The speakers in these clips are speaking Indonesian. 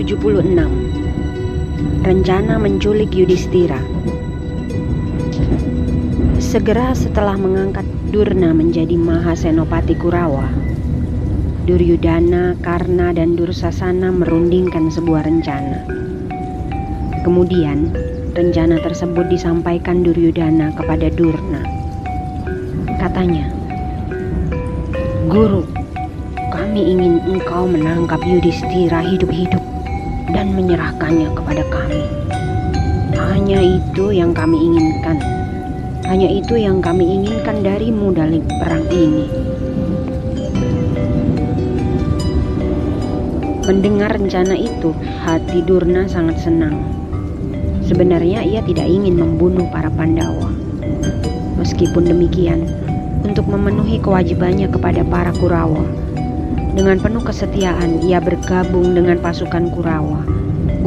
76 Rencana menculik Yudhistira. Segera setelah mengangkat Durna menjadi Mahasenopati Kurawa Duryudana, Karna, dan Dursasana merundingkan sebuah rencana. Kemudian rencana tersebut disampaikan Duryudana kepada Durna. Katanya Guru, kami ingin engkau menangkap Yudhistira hidup-hidup dan menyerahkannya kepada kami. Hanya itu yang kami inginkan. Hanya itu yang kami inginkan darimu dalam perang ini. Mendengar rencana itu, hati Durna sangat senang. Sebenarnya ia tidak ingin membunuh para Pandawa. Meskipun demikian, untuk memenuhi kewajibannya kepada para Kurawa, dengan penuh kesetiaan ia bergabung dengan pasukan Kurawa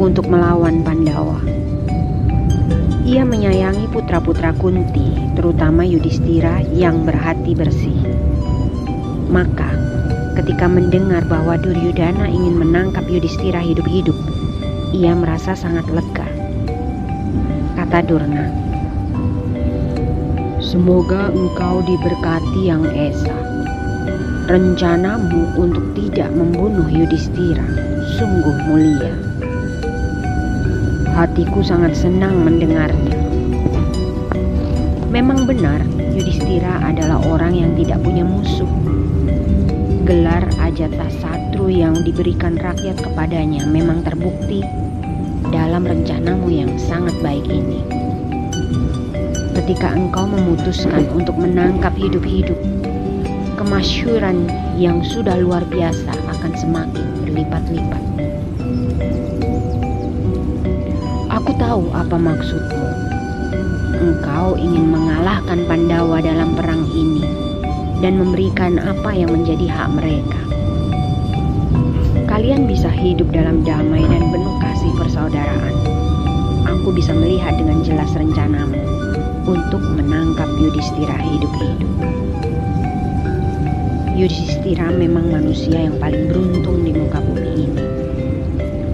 untuk melawan Pandawa. Ia menyayangi putra-putra Kunti, terutama Yudhistira yang berhati bersih. Maka, ketika mendengar bahwa Duryudana ingin menangkap Yudhistira hidup-hidup, ia merasa sangat lega. Kata Durna, "Semoga engkau diberkati yang esa." Rencanamu untuk tidak membunuh Yudhistira sungguh mulia. Hatiku sangat senang mendengarnya. Memang benar, Yudhistira adalah orang yang tidak punya musuh. Gelar Ajata Satru yang diberikan rakyat kepadanya memang terbukti dalam rencanamu yang sangat baik ini. Ketika engkau memutuskan untuk menangkap hidup-hidup kemasyuran yang sudah luar biasa akan semakin berlipat-lipat. Aku tahu apa maksudmu. Engkau ingin mengalahkan Pandawa dalam perang ini dan memberikan apa yang menjadi hak mereka. Kalian bisa hidup dalam damai dan penuh kasih persaudaraan. Aku bisa melihat dengan jelas rencanamu untuk menangkap Yudhistira hidup-hidup. Yudhistira memang manusia yang paling beruntung di muka bumi ini.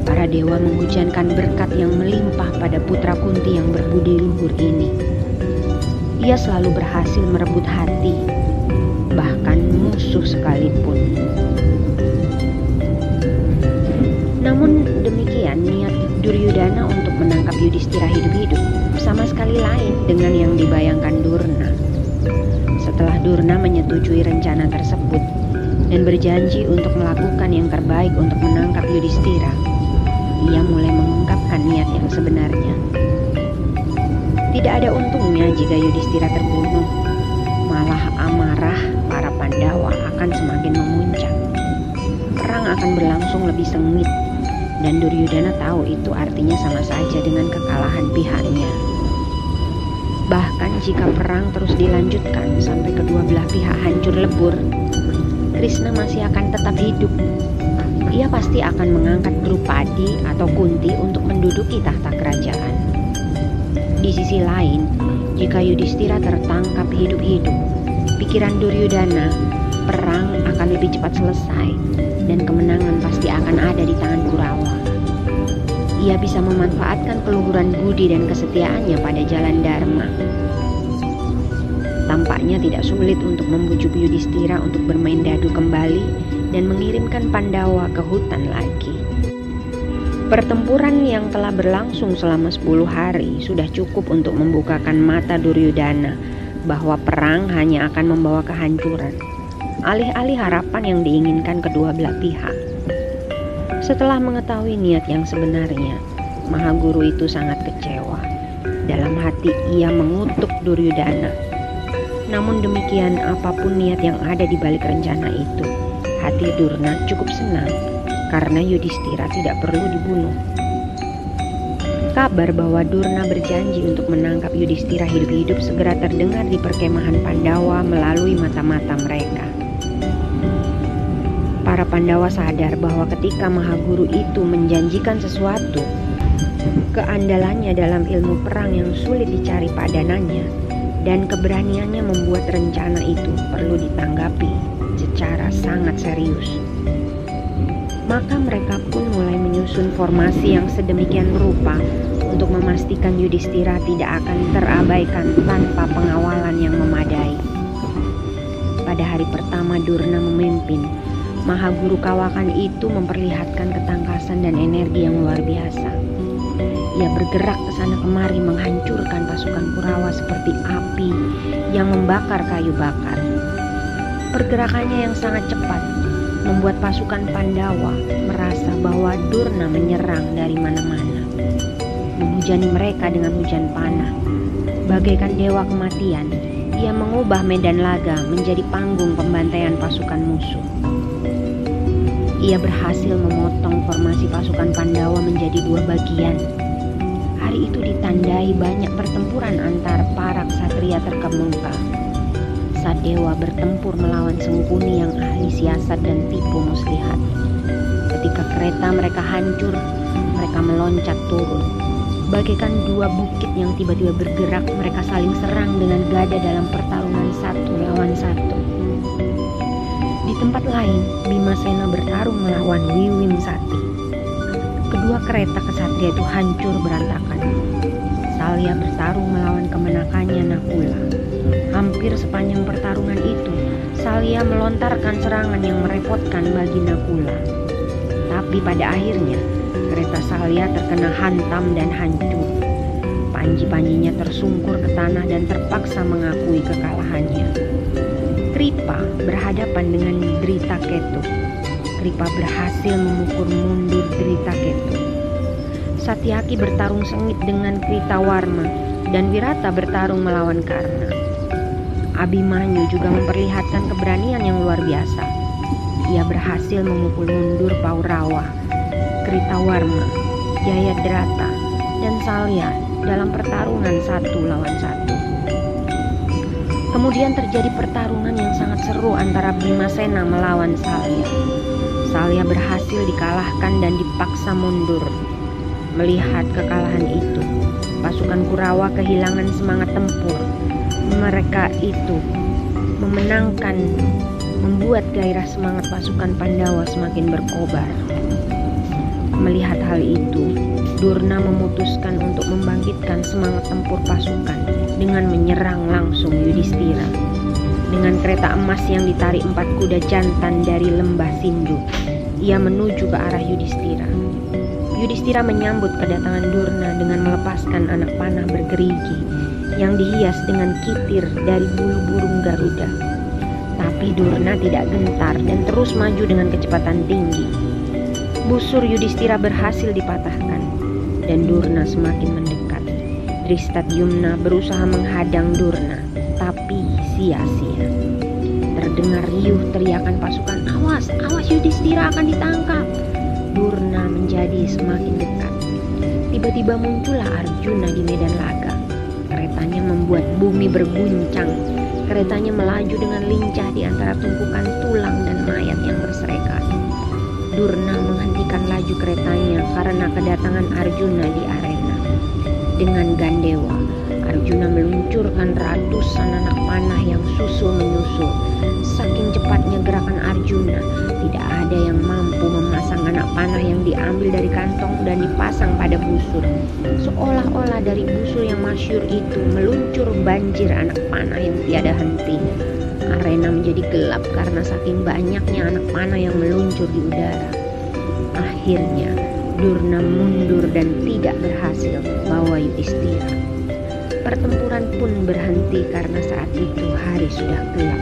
Para dewa menghujankan berkat yang melimpah pada putra Kunti yang berbudi luhur ini. Ia selalu berhasil merebut hati, bahkan musuh sekalipun. Namun demikian niat Duryudana untuk menangkap Yudhistira hidup-hidup sama sekali lain dengan yang dibayangkan Durna. Setelah Durna menyetujui rencana tersebut dan berjanji untuk melakukan yang terbaik untuk menangkap Yudhistira, ia mulai mengungkapkan niat yang sebenarnya. Tidak ada untungnya jika Yudhistira terbunuh, malah amarah para Pandawa akan semakin memuncak. Perang akan berlangsung lebih sengit dan Duryudana tahu itu artinya sama saja dengan kekalahan pihaknya. Bahkan jika perang terus dilanjutkan sampai kedua belah pihak hancur lebur, Krishna masih akan tetap hidup. Ia pasti akan mengangkat Drupadi atau Kunti untuk menduduki tahta kerajaan. Di sisi lain, jika Yudhistira tertangkap hidup-hidup, pikiran Duryudana, perang akan lebih cepat selesai dan kemenangan pasti akan ada di tangan Kurawa. Ia bisa memanfaatkan keluhuran budi dan kesetiaannya pada jalan Dharma. Tampaknya tidak sulit untuk membujuk Yudhistira untuk bermain dadu kembali dan mengirimkan Pandawa ke hutan lagi. Pertempuran yang telah berlangsung selama 10 hari sudah cukup untuk membukakan mata Duryudana bahwa perang hanya akan membawa kehancuran. alih-alih harapan yang diinginkan kedua belah pihak. Setelah mengetahui niat yang sebenarnya, Mahaguru itu sangat kecewa. Dalam hati ia mengutuk Duryudana. Namun demikian apa pun niat yang ada di balik rencana itu, hati Durna cukup senang karena Yudhistira tidak perlu dibunuh. Kabar bahwa Durna berjanji untuk menangkap Yudhistira hidup-hidup segera terdengar di perkemahan Pandawa melalui mata-mata mereka. Para Pandawa sadar bahwa ketika Mahaguru itu menjanjikan sesuatu, keandalannya dalam ilmu perang yang sulit dicari padanannya dan keberaniannya membuat rencana itu perlu ditanggapi secara sangat serius. Maka mereka pun mulai menyusun formasi yang sedemikian rupa untuk memastikan Yudhistira tidak akan terabaikan tanpa pengawalan yang memadai. Pada hari pertama Durna memimpin, Mahaguru Kawakan itu memperlihatkan ketangkasan dan energi yang luar biasa. Ia bergerak ke sana kemari menghancurkan pasukan Kurawa seperti api yang membakar kayu bakar. Pergerakannya yang sangat cepat membuat pasukan Pandawa merasa bahwa Durna menyerang dari mana-mana. Menghujani mereka dengan hujan panah. Bagaikan dewa kematian, ia mengubah medan laga menjadi panggung pembantaian pasukan musuh. Ia berhasil memotong formasi pasukan Pandawa menjadi dua bagian. Hari itu ditandai banyak pertempuran antar para ksatria terkemuka. Sadewa bertempur melawan Sengkuni yang ahli siasat dan tipu muslihat. Ketika kereta mereka hancur, mereka meloncat turun. Bagaikan dua bukit yang tiba-tiba bergerak, mereka saling serang dengan gada dalam pertarungan satu lawan satu. Tempat lain, Bimasena bertarung melawan Wiwim Sati. Kedua kereta kesatria itu hancur berantakan. Salya bertarung melawan kemenakannya Nakula. Hampir sepanjang pertarungan itu, Salya melontarkan serangan yang merepotkan bagi Nakula. Tapi pada akhirnya, kereta Salya terkena hantam dan hancur. Panji-panjinya tersungkur ke tanah dan terpaksa mengakui kekalahannya. Kripa berhadapan dengan Drita Ketu. Kripa berhasil memukul mundur Drita Ketu. Satyaki bertarung sengit dengan Krita Warma dan Wirata bertarung melawan Karna. Abimanyu juga memperlihatkan keberanian yang luar biasa. Ia berhasil memukul mundur Paurawa, Krita Warma, Jayadrata, dan Salya dalam pertarungan satu lawan satu. Kemudian terjadi pertarungan yang sangat seru antara Bimasena melawan Salya. Salya berhasil dikalahkan dan dipaksa mundur. Melihat kekalahan itu, pasukan Kurawa kehilangan semangat tempur. Mereka itu memenangkan, membuat gairah semangat pasukan Pandawa semakin berkobar. Melihat hal itu, Durna memutuskan untuk membangkitkan semangat tempur pasukan dengan menyerang langsung Yudhistira. Dengan kereta emas yang ditarik empat kuda jantan dari lembah Sindu, ia menuju ke arah Yudhistira. Yudhistira menyambut kedatangan Durna dengan melepaskan anak panah bergerigi yang dihias dengan kitir dari bulu burung Garuda. Tapi Durna tidak gentar dan terus maju dengan kecepatan tinggi. Busur Yudhistira berhasil dipatahkan dan Durna semakin mendekat. Yumna berusaha menghadang Durna, tapi sia-sia. Terdengar riuh teriakan pasukan, awas, awas Yudhistira akan ditangkap. Durna menjadi semakin dekat. Tiba-tiba muncullah Arjuna di medan laga. Keretanya membuat bumi berguncang. Keretanya melaju dengan lincah di antara tumpukan tulang dan mayat yang berserakan. Durna menghentikan laju keretanya karena kedatangan Arjuna di arena. Dengan gandewa, Arjuna meluncurkan ratusan anak panah yang susul menyusul. Saking cepatnya gerakan Arjuna, tidak ada yang mampu memasang anak panah yang diambil dari kantong dan dipasang pada busur. Seolah-olah dari busur yang masyur itu meluncur banjir anak panah yang tiada henti. Arena menjadi gelap karena saking banyaknya anak panah yang meluncur di udara. Akhirnya, Durna mundur dan tidak berhasil membawa Yudhistira. Pertempuran pun berhenti karena saat itu hari sudah gelap.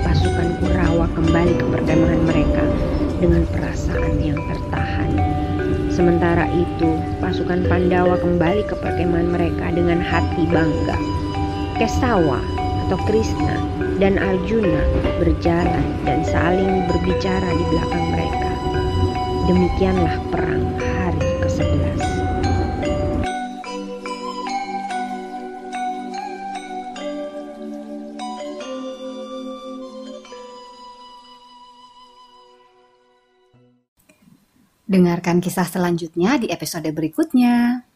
pasukan Kurawa kembali ke perkemahan mereka dengan perasaan yang tertahan. Sementara itu, pasukan Pandawa kembali ke perkemahan mereka dengan hati bangga. Kesawa atau Krishna dan Arjuna berjalan dan saling berbicara di belakang. Demikianlah perang hari ke-11. Dengarkan kisah selanjutnya di episode berikutnya.